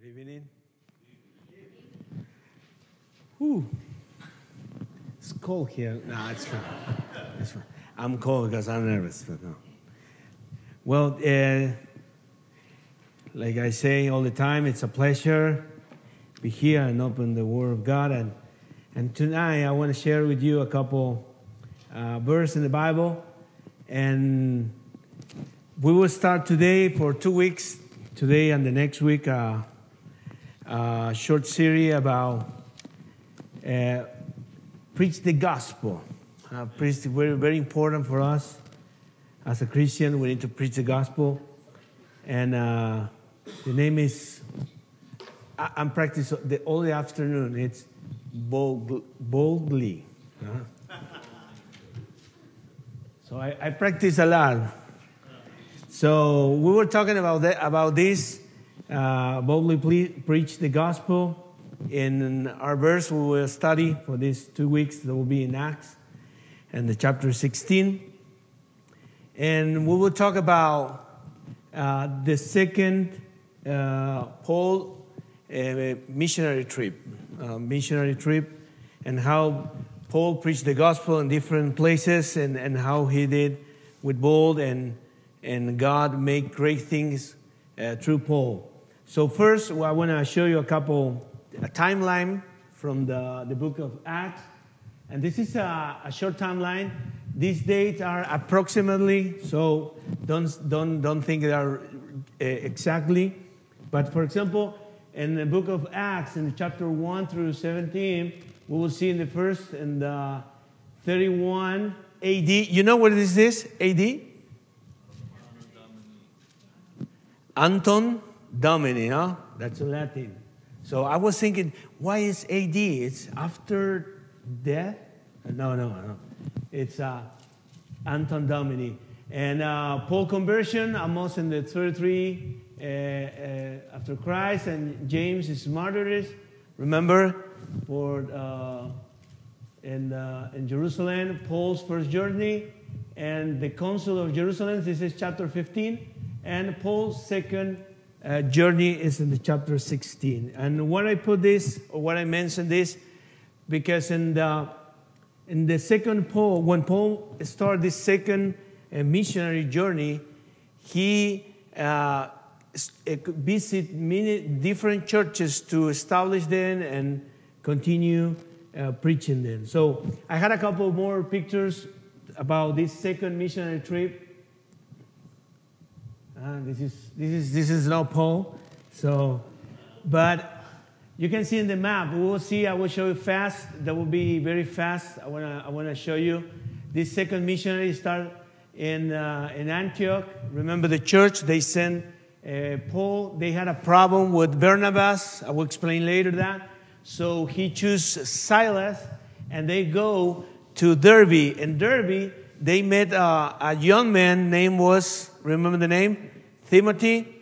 Good evening. Whew. It's cold here. No, it's fine. It's fine. I'm cold because I'm nervous, but no. Well, uh, like I say all the time, it's a pleasure to be here and open the Word of God. And, and tonight I want to share with you a couple uh, verses in the Bible. And we will start today for two weeks, today and the next week, uh, a short series about uh, preach the gospel. Uh, preach very, very important for us as a Christian. We need to preach the gospel, and uh, the name is. I, I'm practicing the, all the afternoon. It's bold, boldly. Uh, so I, I practice a lot. So we were talking about that, about this. Uh, boldly preach the gospel. In our verse, we will study for these two weeks. That will be in Acts, and the chapter 16. And we will talk about uh, the second uh, Paul uh, missionary trip, uh, missionary trip, and how Paul preached the gospel in different places, and, and how he did with bold and and God made great things uh, through Paul. So first, well, I want to show you a couple a timeline from the, the book of Acts, and this is a, a short timeline. These dates are approximately, so don't don't don't think they are uh, exactly. But for example, in the book of Acts, in chapter one through seventeen, we will see in the first and the 31 AD. You know what is this is? AD? Anno Domini, no? That's Latin. So I was thinking, why is AD? It's after death? No, no, no. It's uh, Anno Domini. And uh, Paul conversion, almost in the 33 uh, uh, after Christ, and James is martyrs. Remember, for uh, in, uh, in Jerusalem, Paul's first journey, and the Council of Jerusalem. This is chapter 15 and Paul's second uh, journey is in the chapter 16. And when I put this, or when I mention this, because in the in the second Paul, when Paul started this second uh, missionary journey, he uh, visited many different churches to establish them and continue uh, preaching them. So I had a couple more pictures about this second missionary trip uh, this is this is this is not Paul. So, but you can see in the map. We will see. I will show you fast. That will be very fast. I wanna I wanna show you. This second missionary start in uh, in Antioch. Remember the church? They sent uh, Paul. They had a problem with Barnabas. I will explain later that. So he chose Silas, and they go to Derbe. In Derbe, they met uh, a young man name was remember the name Timothy.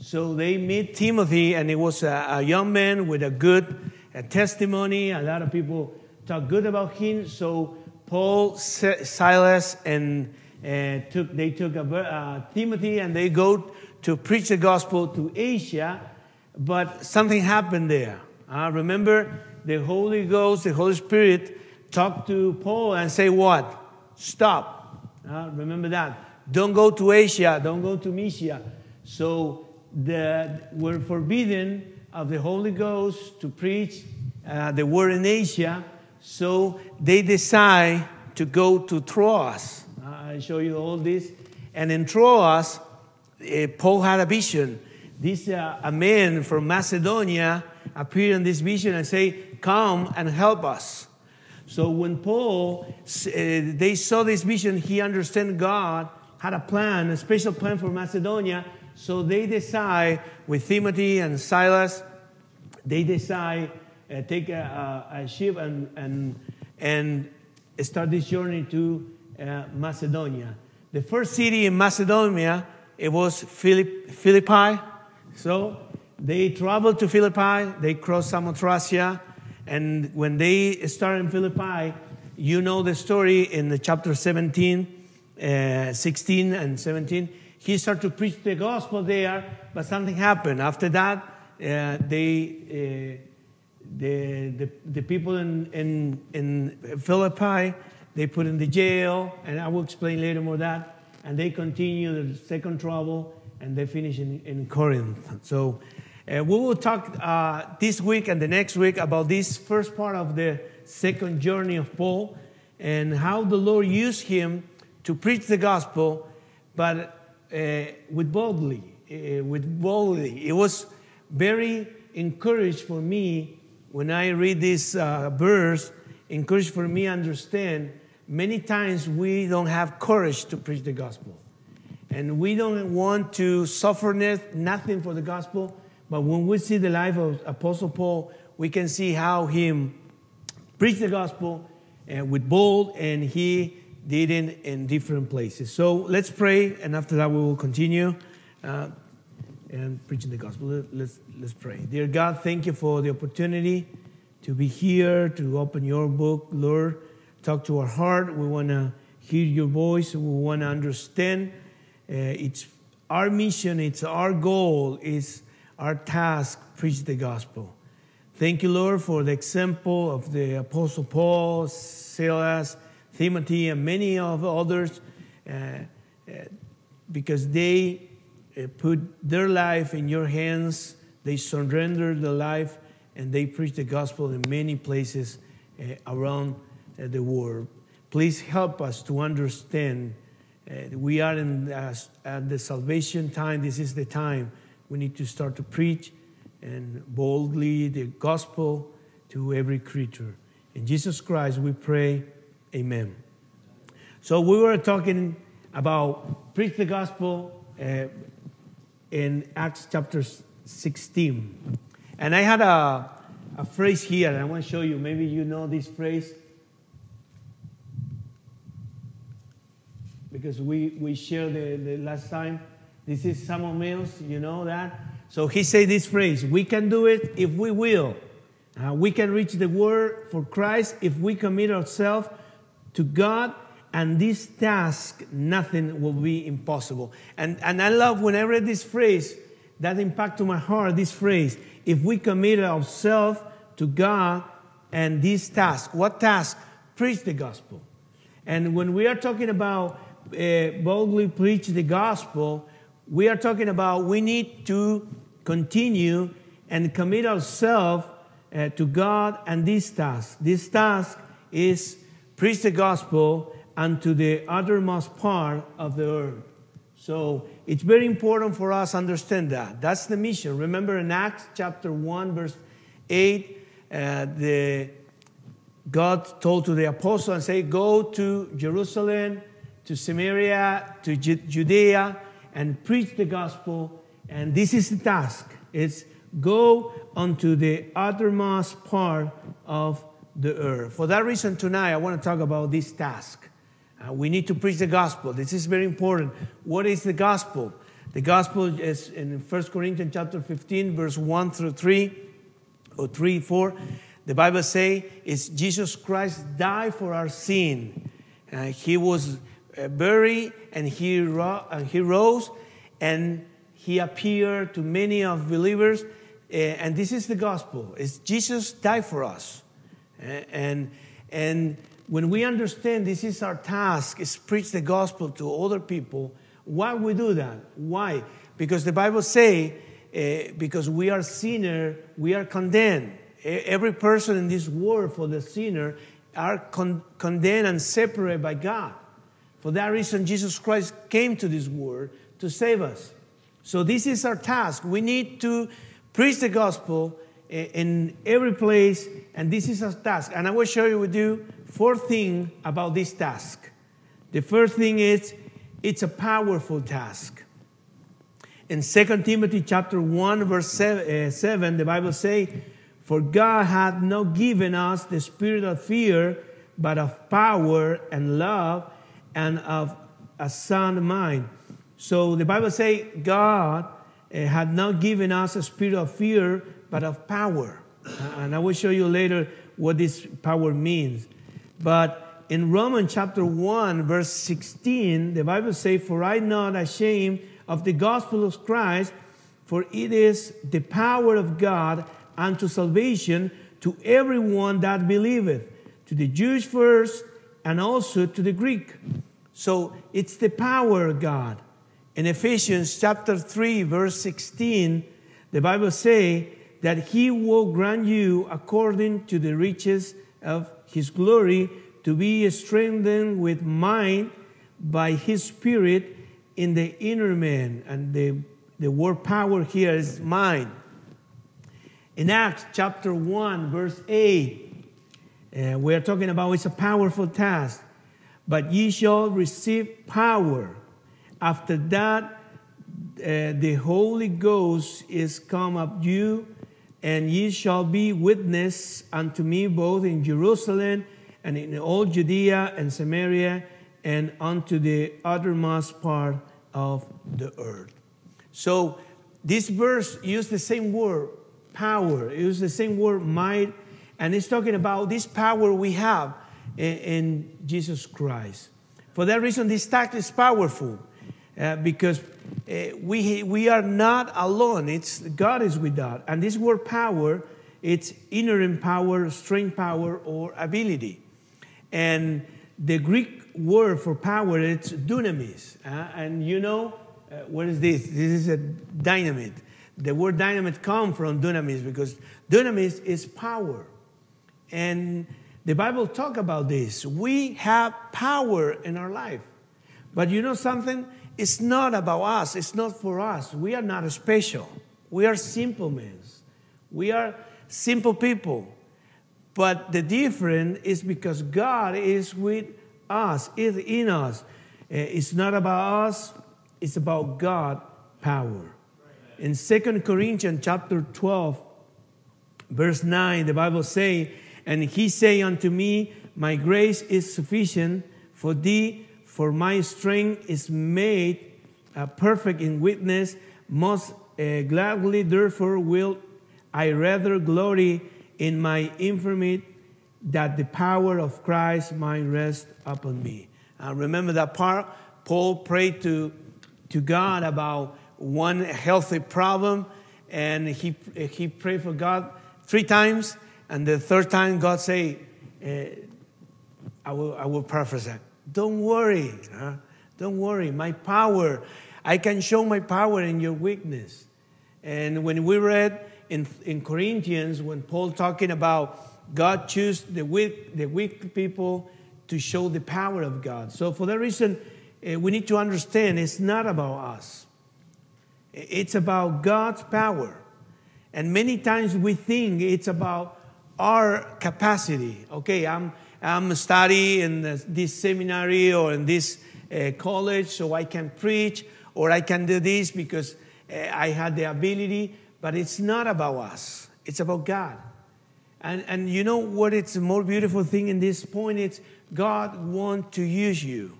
So they meet Timothy, and he was a, a young man with a good a testimony. A lot of people talk good about him. So Paul, Silas, and uh, took they took a, uh, Timothy, and they go to preach the gospel to Asia. But something happened there. Uh, remember, the Holy Ghost, the Holy Spirit, talked to Paul and say, "What? Stop." Uh, remember that. Don't go to Asia. Don't go to Mysia. So the, we're forbidden of the Holy Ghost to preach uh, the word in Asia. So they decide to go to Troas. Uh, I show you all this. And in Troas, uh, Paul had a vision. This uh, a man from Macedonia appeared in this vision and say, "Come and help us." So when Paul uh, they saw this vision, he understood God had a plan, a special plan for Macedonia. So they decide with Timothy and Silas, they decide uh, take a, a, a, ship and, and, and start this journey to uh, Macedonia. The first city in Macedonia, it was Philipp, Philippi. So they traveled to Philippi, they crossed Samothracia, and when they started in Philippi, you know the story in the chapter 17 uh, 16 and 17, he started to preach the gospel there, but something happened. After that, uh, they, uh, the, the, the people in, in, in Philippi, they put in the jail, and I will explain later more that. And they continue the second trouble, and they finish in, in Corinth. So we will talk uh, this week and the next week about this first part of the second journey of Paul and how the Lord used him to preach the gospel, but uh, with boldly, uh, with boldly. It was very encouraged for me when I read this uh, verse. Encouraged for me understand. Many times we don't have courage to preach the gospel, and we don't want to suffer nothing for the gospel but when we see the life of Apostle Paul, we can see how he preached the gospel uh, with bold, and he did it in different places. So let's pray, and after that we will continue uh, and preaching the gospel. Let's let's pray. Dear God, thank you for the opportunity to be here to open your book, Lord. Talk to our heart. We want to hear your voice. We want to understand. Uh, it's our mission. It's our goal. Is our task, preach the gospel. Thank you, Lord, for the example of the Apostle Paul, Silas, Timothy, and many of others, uh, uh, because they uh, put their life in your hands. They surrendered their life and they preach the gospel in many places uh, around uh, the world. Please help us to understand uh, we are in at the salvation time. This is the time we need to start to preach and boldly the gospel to every creature. In Jesus Christ, we pray, Amen. So we were talking about preach the gospel uh, in Acts chapter 16. And I had a, a phrase here, and I want to show you. Maybe you know this phrase. Because we, we shared the, the last time. This is Samuel Mills, you know that? So he said this phrase We can do it if we will. Uh, we can reach the word for Christ if we commit ourselves to God, and this task, nothing will be impossible. And, and I love when I read this phrase, that impacted my heart, this phrase. If we commit ourselves to God and this task, what task? Preach the gospel. And when we are talking about uh, boldly preach the gospel, we are talking about we need to continue and commit ourselves uh, to God and this task. This task is preach the gospel unto the uttermost part of the earth. So it's very important for us understand that. That's the mission. Remember in Acts chapter 1, verse 8, uh, the, God told to the apostle and say, Go to Jerusalem, to Samaria, to Judea, and preach the gospel. And this is the task. It's go unto the uttermost part of the earth. For that reason, tonight I want to talk about this task. Uh, we need to preach the gospel. This is very important. What is the gospel? The gospel is in 1 Corinthians chapter 15, verse 1 through 3, or 3, 4. The Bible say is Jesus Christ died for our sin. Uh, he was buried and he, ro- and he rose and he appeared to many of believers. Uh, and this is the gospel. It's Jesus died for us. Uh, and, and when we understand this is our task, is preach the gospel to other people, why we do that? Why? Because the Bible say, uh, because we are sinner, we are condemned. Every person in this world for the sinner are con- condemned and separated by God. For that reason, Jesus Christ came to this world to save us. So, this is our task. We need to preach the gospel in every place, and this is our task. And I will show you with you four things about this task. The first thing is it's a powerful task. In 2 Timothy chapter 1, verse eh, 7, the Bible says, For God hath not given us the spirit of fear, but of power and love and of a sound mind. So the Bible says God uh, had not given us a spirit of fear, but of power. And I will show you later what this power means. But in Romans chapter 1, verse 16, the Bible says, For I am not ashamed of the gospel of Christ, For it is the power of God unto salvation to everyone that believeth, to the Jews first, and also to the Greek. So it's the power of God. In Ephesians chapter 3, verse 16, the Bible say that he will grant you according to the riches of his glory to be strengthened with mind by his spirit in the inner man. And the, the word power here is mind. In Acts chapter 1, verse 8, uh, we are talking about it's a powerful task. But ye shall receive power. After that, uh, the Holy Ghost is come up you, and ye shall be witness unto me both in Jerusalem and in all Judea and Samaria and unto the uttermost part of the earth. So this verse used the same word, power. It used the same word, might, and it's talking about this power we have in, Jesus Christ. For that reason, this text is powerful uh, because uh, we, we are not alone. It's God is with us. And this word power, it's inherent power, strength power, or ability. And the Greek word for power, it's dunamis. Uh, and you know, uh, what is this? This is a dynamite. The word dynamite comes from dunamis because dunamis is power. And the Bible talk about this. We have power in our life. But you know something? It's not about us. It's not for us. We are not special. We are simple men. We are simple people. But the difference is because God is with us, is in us. Eh, it's not about us, it's about God power. In Second Corinthians chapter 12, verse 9, the Bible say, And he say unto me, My grace is sufficient for thee, for my strength is made uh, perfect in weakness. Most uh, gladly, therefore, will I rather glory in my infirmity that the power of Christ might rest upon me. Uh, remember that part? Paul prayed to, to God about one healthy problem, and he, he prayed for God three times, and the third time God said, uh, I, will, I will prophesy. Don't worry. Huh? Don't worry. My power, I can show my power in your weakness. And when we read in, in Corinthians when Paul talking about God choose the weak, the weak people to show the power of God. So for that reason, uh, we need to understand it's not about us. It's about God's power. And many times we think it's about our capacity. Okay, I'm, I'm studying in this seminary or in this uh, college so I can preach or I can do this because uh, I had the ability. But it's not about us, it's about God. And, and you know what? It's a more beautiful thing in this point. It's God wants to use you.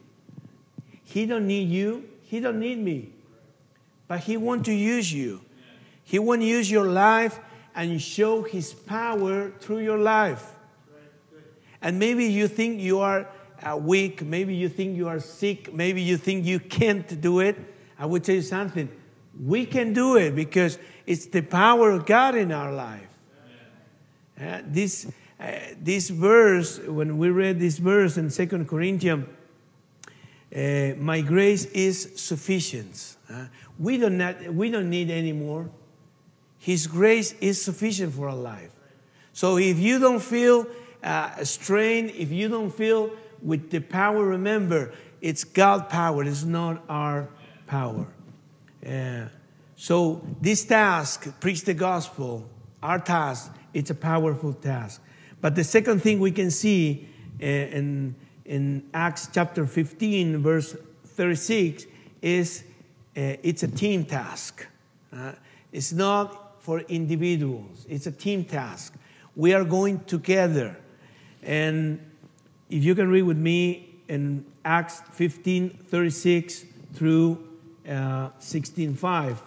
He don't need you. He don't need me. But He want to use you. He want to use your life and show His power through your life. And maybe you think you are uh, weak. Maybe you think you are sick. Maybe you think you can't do it. I would tell you something. We can do it because it's the power of God in our life. Uh, this, uh, this verse, when we read this verse in Second Corinthians, uh, my grace is sufficient. Uh, we, don't not, we don't need any more. His grace is sufficient for our life. So if you don't feel uh, strained, if you don't feel with the power, remember, it's God's power, it's not our power. So this task, preach the gospel, our task, it's a powerful task. But the second thing we can see uh, in, in Acts chapter 15, verse 36, is uh, it's a team task. Uh, it's not for individuals, it's a team task. We are going together. And if you can read with me in Acts 15, 36 through uh, 16.5.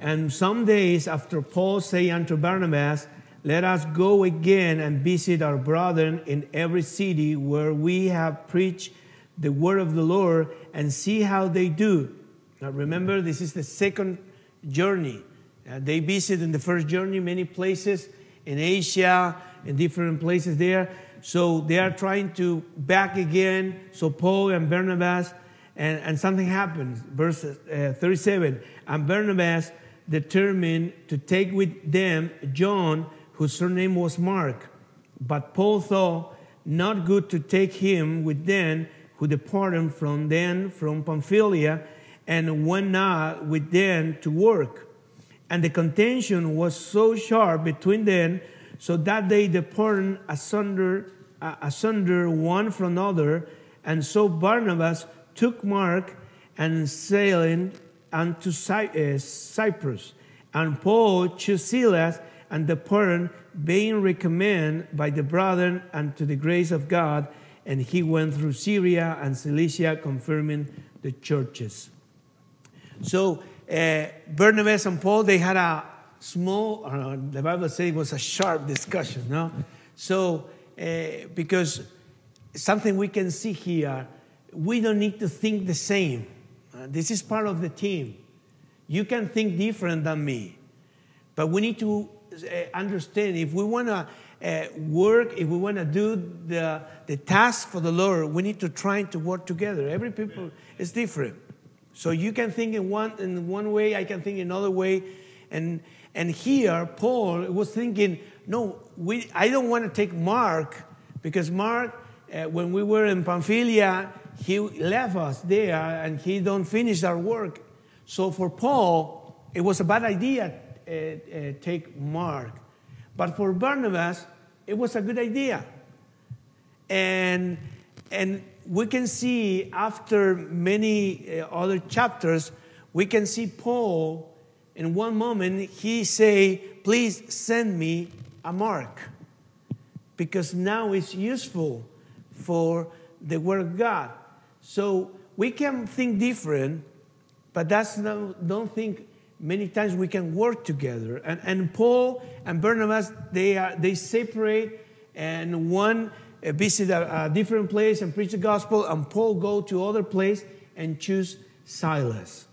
And some days after Paul say unto Barnabas, Let us go again and visit our brethren in every city where we have preached the word of the Lord and see how they do. Now remember, this is the second journey. Uh, they visited in the first journey many places in Asia, in different places there. So they are trying to back again. So Paul and Barnabas, and, and something happens. Verse uh, 37 And Barnabas determined to take with them John, whose surname was Mark. But Paul thought not good to take him with them, who departed from them from Pamphylia, and went not with them to work. And the contention was so sharp between them, so that they departed asunder, uh, asunder one from another. And so Barnabas took Mark and sailed unto Cy- uh, Cyprus. And Paul chose Silas and departed, being recommended by the brethren unto the grace of God. And he went through Syria and Cilicia, confirming the churches. So uh, Barnabas and Paul, they had a small, uh, the Bible says it was a sharp discussion, no? So, uh, because something we can see here, we don't need to think the same. Uh, this is part of the team. You can think different than me, but we need to uh, understand if we want to uh, work, if we want to do the, the task for the Lord, we need to try to work together. Every people is different. So you can think in one, in one way, I can think another way. And, and here, Paul was thinking, no, we, I don't want to take Mark because Mark, uh, when we were in Pamphylia, he left us there and he don't finish our work. So for Paul, it was a bad idea uh, uh, take Mark. But for Barnabas, it was a good idea. And, and we can see after many uh, other chapters, we can see Paul in one moment, he say, please send me a mark. Because now it's useful for the word of God. So we can think different, but that's no, don't think many times we can work together. And, and Paul and Barnabas, they, are, they separate, and one visit a, a, different place and preach the gospel, and Paul go to other place and choose Silas.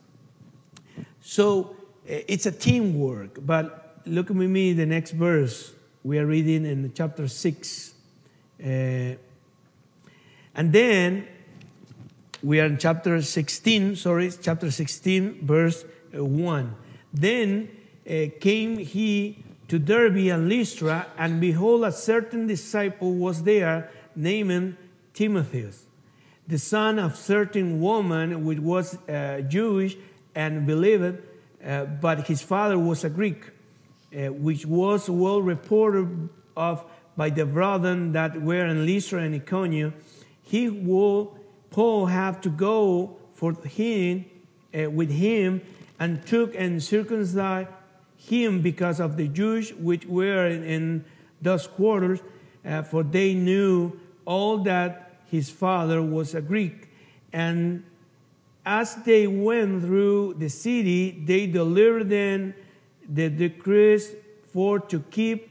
So uh, it's a teamwork. But look with me the next verse. We are reading in chapter 6. Uh, and then we are in chapter 16, sorry, chapter 16, verse 1. Then uh, came he to Derbe and Lystra, and behold, a certain disciple was there named Timotheus, the son of certain woman which was uh, Jewish and believed, uh, but his father was a Greek, uh, which was well reported of by the brethren that were in Lystra and Iconium. He will Paul have to go for him uh, with him and took and circumcised him because of the Jews which were in, those quarters, uh, for they knew all that his father was a Greek. And as they went through the city, they delivered them the decrees for to keep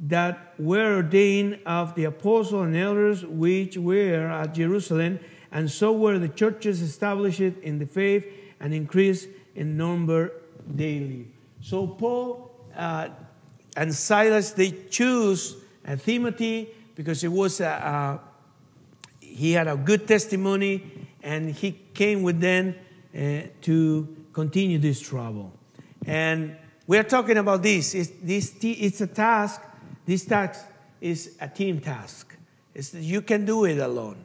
that were ordained of the apostles and elders which were at Jerusalem. And so were the churches established in the faith and increased in number daily. So Paul uh, and Silas they choose uh, Timothy because it was a, a, he had a good testimony and he came with them uh, to continue this trouble. And we are talking about this. It's, this it's a task. This task is a team task. It's, you can do it alone.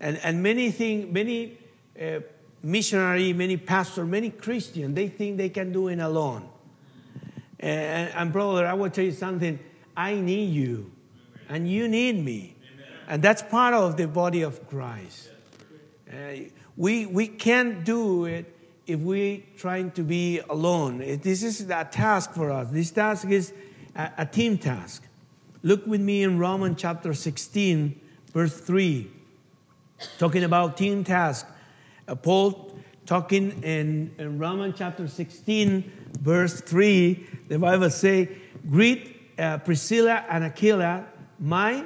And, and many thing, many uh, missionary, many pastor, many Christian, they think they can do it alone. And, and brother, I will tell you something. I need you, and you need me. And that's part of the body of Christ. Uh, we, we can't do it if we're trying to be alone. This is a task for us. This task is a, a team task. Look with me in Romans chapter 16, verse 3, talking about team task. Uh, Paul talking in, in Romans chapter 16, verse 3, the Bible say, greet uh, Priscilla and Aquila, my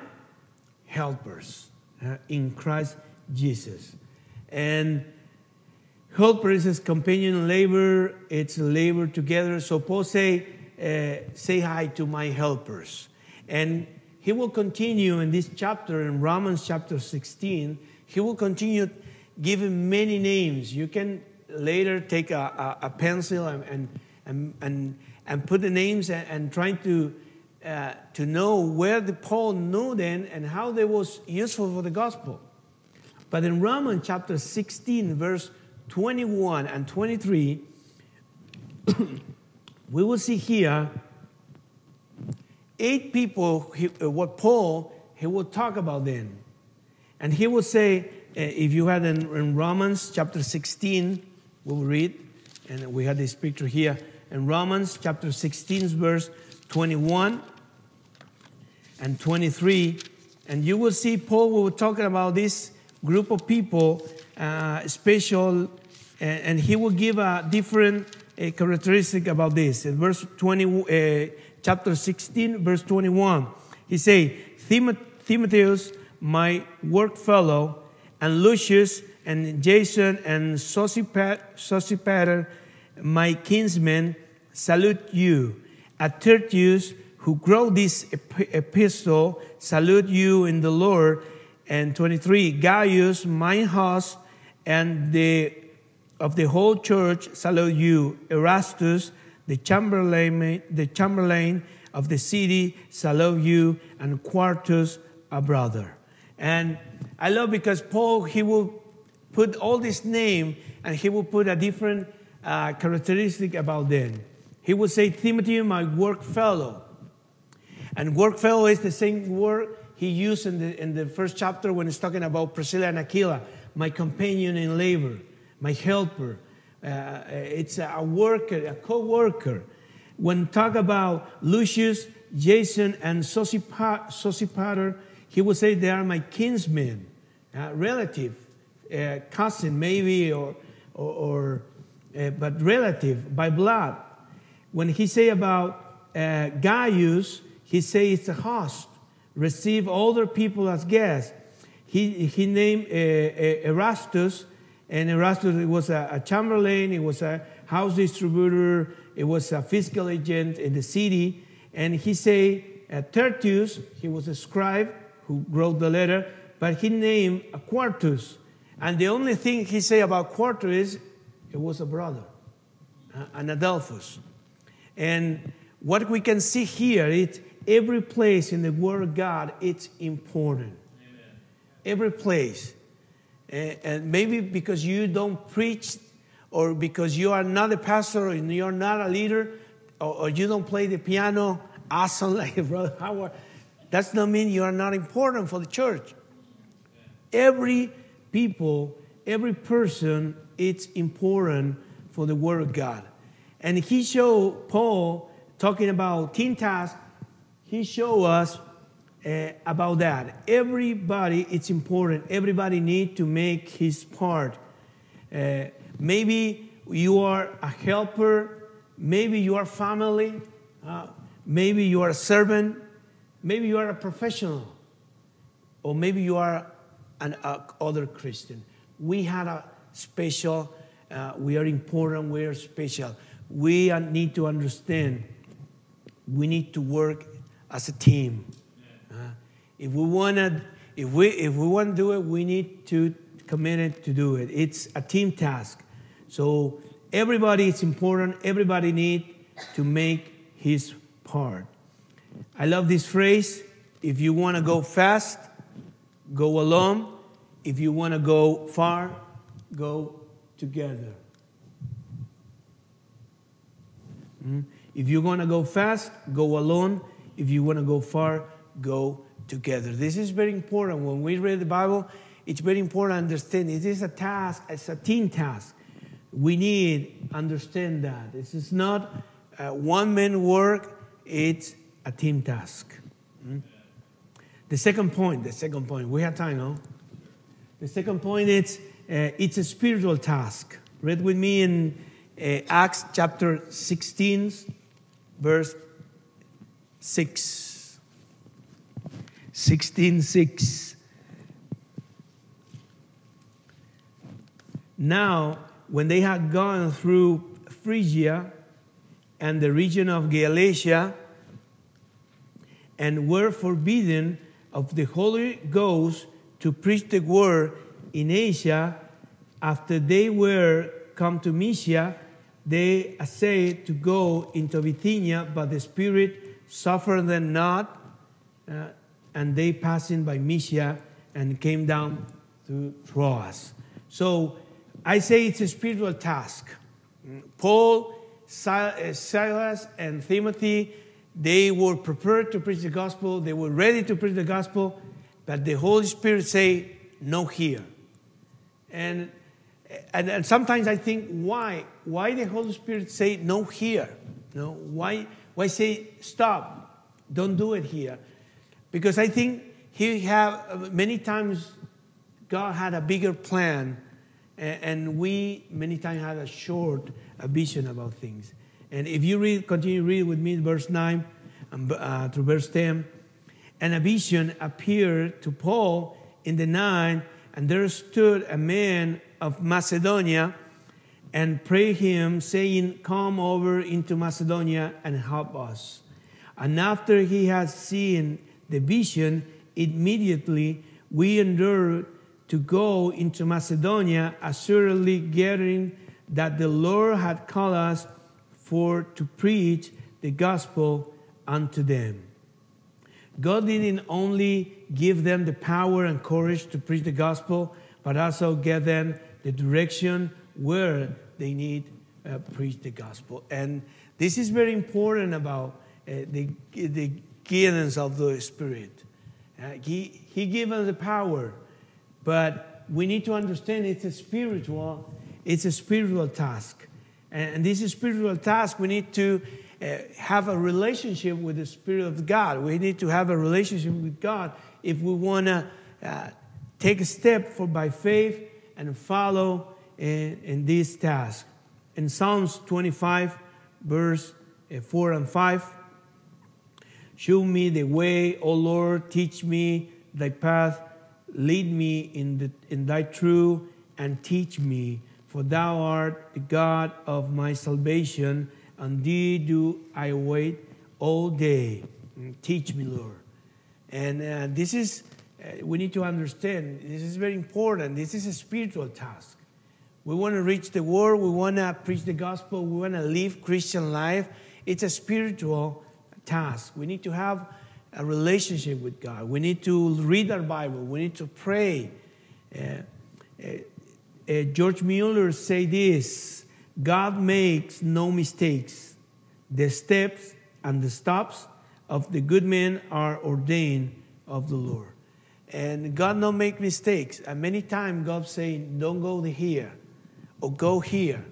helpers uh, in Christ Jesus. And helper is companion labor. It's labor together. So Paul say, uh, say hi to my helpers. And he will continue in this chapter, in Romans chapter 16, he will continue giving many names. You can later take a, a, a pencil and, and, and, and, and, put the names and, and trying to, uh, to know where the Paul knew them and how they was useful for the gospel. But in Romans chapter 16, verse 21 and 23, we will see here eight people, he, uh, what Paul, he will talk about them. And he will say, uh, if you had in, in, Romans chapter 16, we'll read, and we had this picture here. In Romans chapter 16, verse 21 and 23, and you will see Paul will talking about this group of people, uh, special, and, and, he will give a different characteristic about this. In verse 20, uh, chapter 16, verse 21, he say, Timotheus, my work fellow, and Lucius and Jason and Sosipater, my kinsmen, salute you. At Tertius, who wrote this epistle, salute you in the Lord. And 23, Gaius, my host, and the of the whole church salute you. Erastus, the chamberlain, the chamberlain of the city salute you, and Quartus, a brother. And I love because Paul, he will put all this name and he will put a different uh, characteristic about them. He would say, Timothy, my work fellow. And work fellow is the same word he used in the, in the first chapter when he's talking about Priscilla and Aquila, my companion in labor, my helper. Uh, it's a worker, a co-worker. When talk about Lucius, Jason, and Sosipater, he would say they are my kinsmen, uh, relative, uh, cousin maybe, or, or, or uh, but relative by blood. When he say about uh, Gaius, he say it's a host, receive older people as guests. He, he named uh, uh, Erastus, and Erastus it was a, a chamberlain, he was a house distributor, it was a fiscal agent in the city, and he say uh, Tertius, he was a scribe, who wrote the letter, but he named Quartus. And the only thing he say about Quartus it was a brother, an Adelphus. And what we can see here is every place in the Word of God, it's important. Amen. Every place. And, and maybe because you don't preach or because you are not a pastor or you're not a leader or, or you don't play the piano awesome like Brother Howard, does not mean you are not important for the church. Every people, every person, it's important for the Word of God. And he showed Paul talking about teen task. He showed us uh, about that. Everybody, it's important. Everybody need to make his part. Uh, maybe you are a helper. Maybe you are family. Uh, maybe you are a servant. Maybe you are a professional, or maybe you are an other Christian. We had a special, uh, we are important, we are special. We need to understand, we need to work as a team. Uh, if we want to, if we, if we want to do it, we need to commit it to do it. It's a team task. So everybody is important. Everybody need to make his part. I love this phrase. If you want to go fast, go alone. If you want to go far, go together. Mm? If you want to go fast, go alone. If you want to go far, go together. This is very important. When we read the Bible, it's very important to understand it is a task, it's a team task. We need understand that. This is not one man work, it's a team task. Hmm? The second point, the second point, we have time, no? The second point is uh, it's a spiritual task. Read with me in uh, Acts chapter 16, verse 6. 16, 6. Now, when they had gone through Phrygia and the region of Galatia and were forbidden of the Holy Ghost to preach the word in Asia, after they were come to Mysia, they essayed to go into Bithynia, but the Spirit suffered them not, uh, and they passing by Mysia and came down to Troas. So I say it's a spiritual task. Paul, uh, Silas, and Timothy, they were prepared to preach the gospel. They were ready to preach the gospel, but the Holy Spirit say, "No here." And and, and sometimes I think, why? Why the Holy Spirit say, "No here"? No, why? Why say, "Stop"? Don't do it here, because I think he have many times God had a bigger plan and we many times have a short a vision about things. And if you read, continue read with me verse 9 um, uh, to verse 10, and a vision appeared to Paul in the night, and there stood a man of Macedonia and prayed him, saying, Come over into Macedonia and help us. And after he had seen the vision, immediately we endured to go into Macedonia, assuredly getting that the Lord had called us for to preach the gospel unto them. God didn't only give them the power and courage to preach the gospel, but also give them the direction where they need uh, preach the gospel. And this is very important about uh, the, the guidance of the Spirit. Uh, he, he gave us the power but we need to understand it's a spiritual, it's a spiritual task. And this is spiritual task. We need to have a relationship with the Spirit of God. We need to have a relationship with God if we want to uh, take a step for by faith and follow in, in this task. In Psalms 25, verse uh, 4 and 5, show me the way, O Lord, teach me thy path Lead me in, the, in thy truth and teach me, for thou art the God of my salvation, and thee do I wait all day. Teach me, Lord. And uh, this is, uh, we need to understand, this is very important. This is a spiritual task. We want to reach the world, we want to preach the gospel, we want to live Christian life. It's a spiritual task. We need to have a relationship with God. We need to read our Bible. We need to pray. Uh, uh, uh, George Mueller say this: God makes no mistakes. The steps and the stops of the good men are ordained of the Lord. And God don't make mistakes. And many times God saying, "Don't go here," or "Go here,"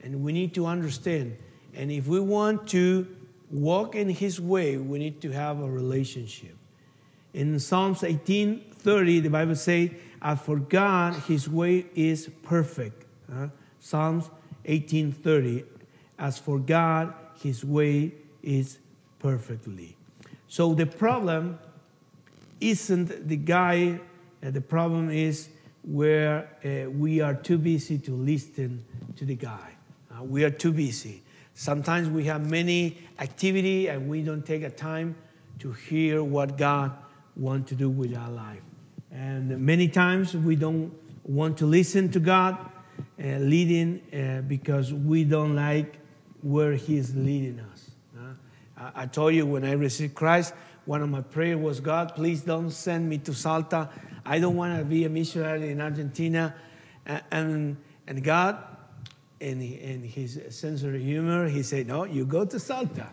and we need to understand. And if we want to walk in his way, we need to have a relationship. In Psalms 18:30, the Bible says, "As for God, his way is perfect." Uh, Psalms 18:30, "As for God, his way is perfectly." So the problem isn't the guy, uh, the problem is where uh, we are too busy to listen to the guy. Uh, we are too busy. Sometimes we have many activity and we don't take a time to hear what God wants to do with our life. And many times we don't want to listen to God leading uh, because we don't like where He is leading us. Uh, I, I told you when I received Christ, one of my prayers was, God, please don't send me to Salta. I don't want to be a missionary in Argentina. And, and God in, in his sense of humor, he said, No, you go to Salta.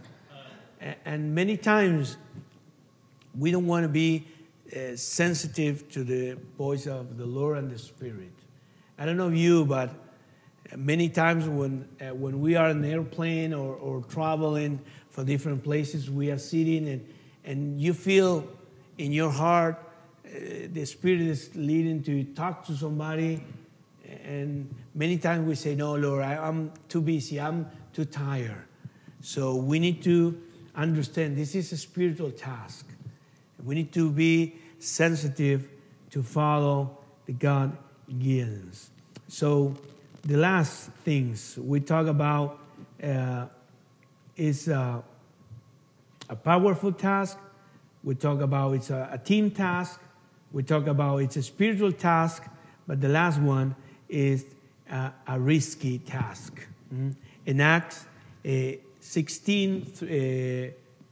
And many times we don't want to be uh, sensitive to the voice of the Lord and the Spirit. I don't know you, but many times when, uh, when we are in an airplane or, or traveling for different places, we are sitting and, and you feel in your heart uh, the Spirit is leading to talk to somebody and many times we say, No, Lord, I, am too busy, I'm too tired. So we need to understand this is a spiritual task. We need to be sensitive to follow the God guidance. So the last things we talk about uh, is uh, a powerful task. We talk about it's a, a, team task. We talk about it's a spiritual task. But the last one is a, a risky task. Mm-hmm. In Acts uh, 16, uh,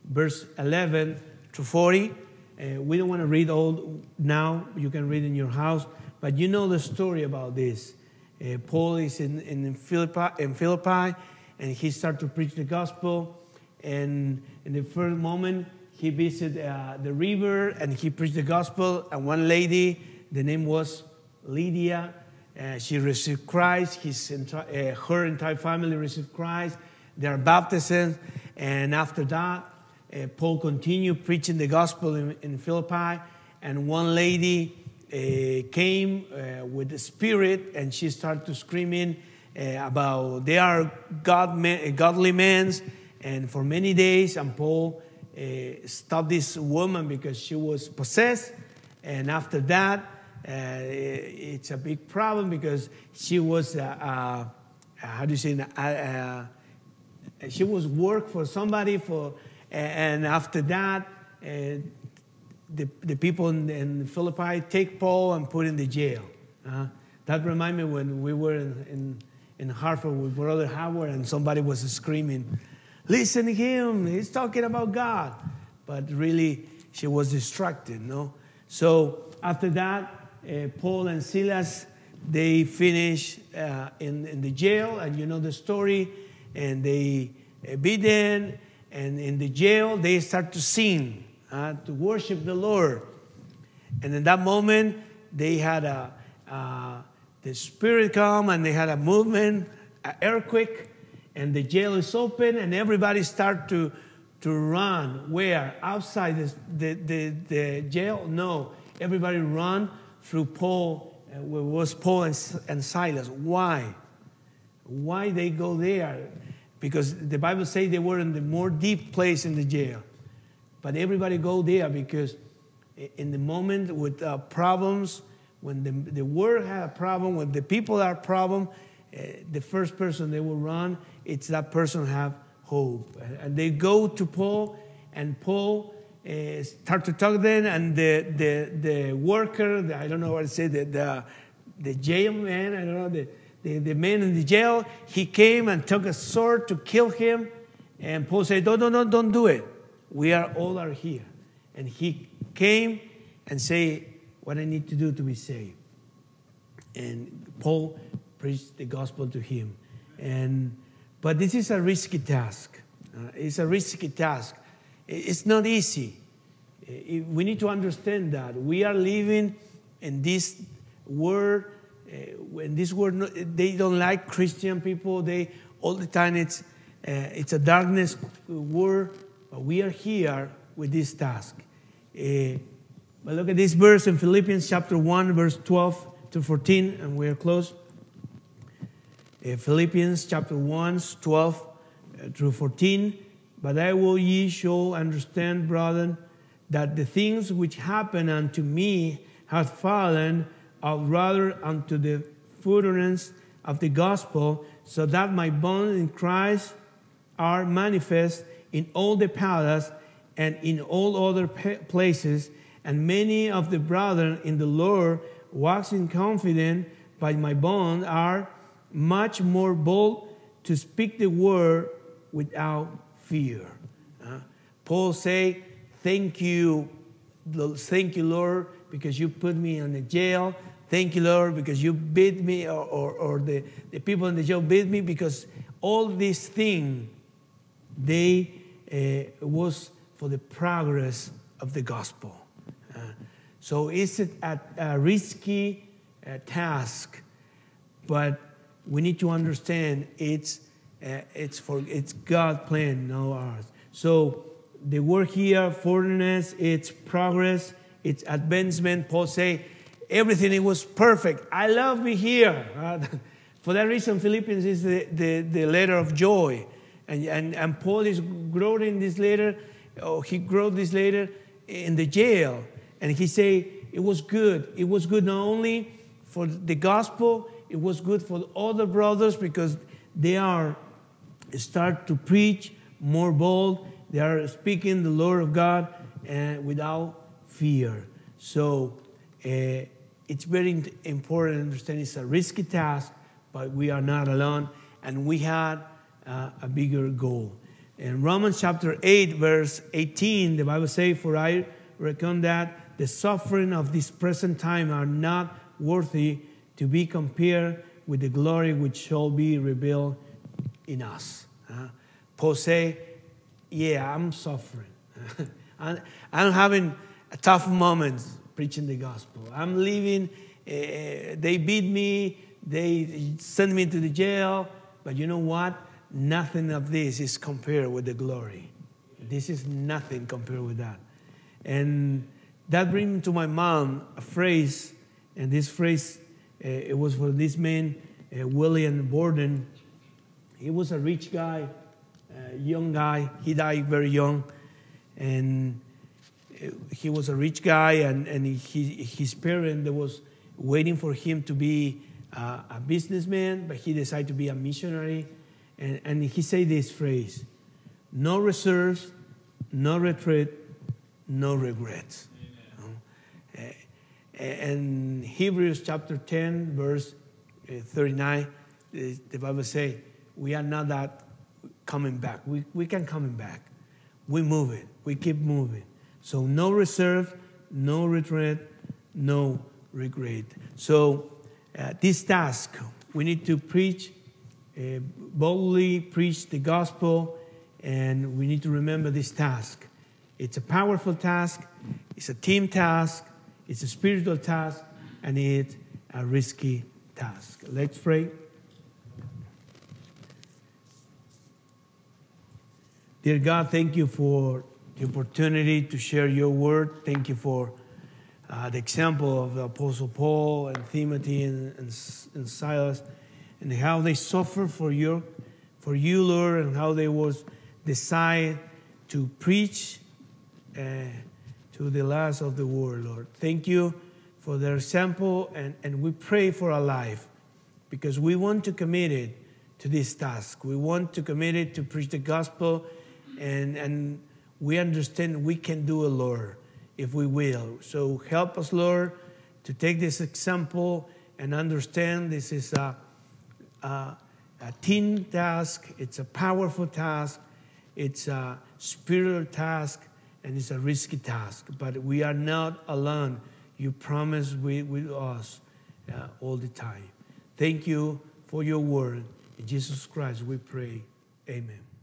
verse 11 to 40, uh, we don't want to read all now. You can read in your house. But you know the story about this. Uh, Paul is in, in, Philippi, in Philippi, and he started to preach the gospel. And in the first moment, he visited uh, the river and he preached the gospel. And one lady, the name was Lydia, uh, she received Christ. His, uh, her entire family received Christ. They are baptized. And after that, uh, Paul continued preaching the gospel in, in Philippi. And one lady, came uh, with the Spirit and she started to screaming uh, about they are God men, godly men. And for many days, and Paul stopped this woman because she was possessed. And after that, uh, it's a big problem because she was, uh, uh, how do you say, she was work for somebody for, and after that, the, the people in, in Philippi take Paul and put in the jail. Uh, that reminds me when we were in, in, in Hartford with Brother Howard and somebody was screaming, Listen to him, he's talking about God. But really, she was distracted, no? So after that, uh, Paul and Silas, they finish uh, in, in the jail, and you know the story, and they uh, beaten, and in the jail, they start to sing uh, to worship the Lord. And in that moment, they had a, uh, the spirit come and they had a movement, an earthquake, and the jail is open and everybody start to, to run. Where? Outside the, the, the, the jail? No. Everybody run through Paul, uh, where was Paul and, and Silas. Why? Why they go there? Because the Bible says they were in the more deep place in the jail. But everybody go there because in the moment with uh, problems, when the, the world had a problem, when the people have a problem, uh, the first person they will run, it's that person have hope. And they go to Paul, and Paul uh, start to talk then, and the, the, the worker, the, I don't know what to say, the, the, the jail man, I don't know, the, the, the man in the jail, he came and took a sword to kill him. And Paul said, No, no, no, don't do it. We are all are here. And he came and say what I need to do to be saved. And Paul preached the gospel to him. And but this is a risky task. Uh, it's a risky task. It's not easy. We need to understand that we are living in this world. Uh, in this world, they don't like Christian people. They all the time it's uh, it's a darkness world but we are here with this task. Uh, but look at this verse in Philippians chapter 1, verse 12 to 14, and we are close. Uh, Philippians chapter 1, 12 uh, through 14. But I will ye shall understand, brethren, that the things which happen unto me have fallen out rather unto the furtherance of the gospel, so that my bonds in Christ are manifest in all the palace and in all other places, and many of the brethren in the Lord, waxing confident by my bond, are much more bold to speak the word without fear. Uh, Paul say, "Thank you, thank you, Lord, because you put me in the jail. Thank you, Lord, because you beat me, or, or, or the, the people in the jail beat me, because all these things, they was for the progress of the gospel. Uh, so it's a, a risky uh, task, but we need to understand it's, uh, it's for it's God's plan, not ours. So the work here, forwardness, it's progress, it's advancement. Paul say everything it was perfect. I love me here. for that reason, Philippians is the, the, the letter of joy. And, and, and Paul is growing this later, or he grew this later in the jail. And he say it was good. It was good not only for the gospel, it was good for other brothers because they are start to preach more bold. They are speaking the Lord of God and without fear. So uh, it's very important to understand it's a risky task, but we are not alone, and we had uh, a bigger goal. In Romans chapter 8, verse 18, the Bible says, For I reckon that the suffering of this present time are not worthy to be compared with the glory which shall be revealed in us. Uh, Paul say, yeah, I'm suffering. I'm, having tough moments preaching the gospel. I'm living, uh, they beat me, they send me to the jail, but you know what? Nothing of this is compared with the glory. This is nothing compared with that. And that brings to my mom a phrase, and this phrase, uh, it was for this man, uh, William Borden. He was a rich guy, a young guy. He died very young, and he was a rich guy, and, and he, his parent was waiting for him to be uh, a businessman, but he decided to be a missionary. And, and he said this phrase no reserves, no retreat, no regrets. And Hebrews chapter 10, verse uh, 39, the Bible says, we are not that coming back. We, we can coming back. We move it. We keep moving. So no reserve, no retreat, no regret. So uh, this task, we need to preach, uh, boldly preach the gospel, and we need to remember this task. It's a powerful task. It's a team task. It's a spiritual task and it's a risky task. Let's pray. Dear God, thank you for the opportunity to share your word. Thank you for uh, the example of the Apostle Paul and Timothy and, and, and Silas and how they suffered for you, for you, Lord, and how they was decide to preach uh, to the last of the world, Lord. Thank you for their example, and, and we pray for our life because we want to commit it to this task. We want to commit it to preach the gospel, and, and we understand we can do it, Lord, if we will. So help us, Lord, to take this example and understand this is a, a, a team task, it's a powerful task, it's a spiritual task and it's a risky task, but we are not alone. You promise with, with us uh, all the time. Thank you for your word. In Jesus Christ we pray. Amen.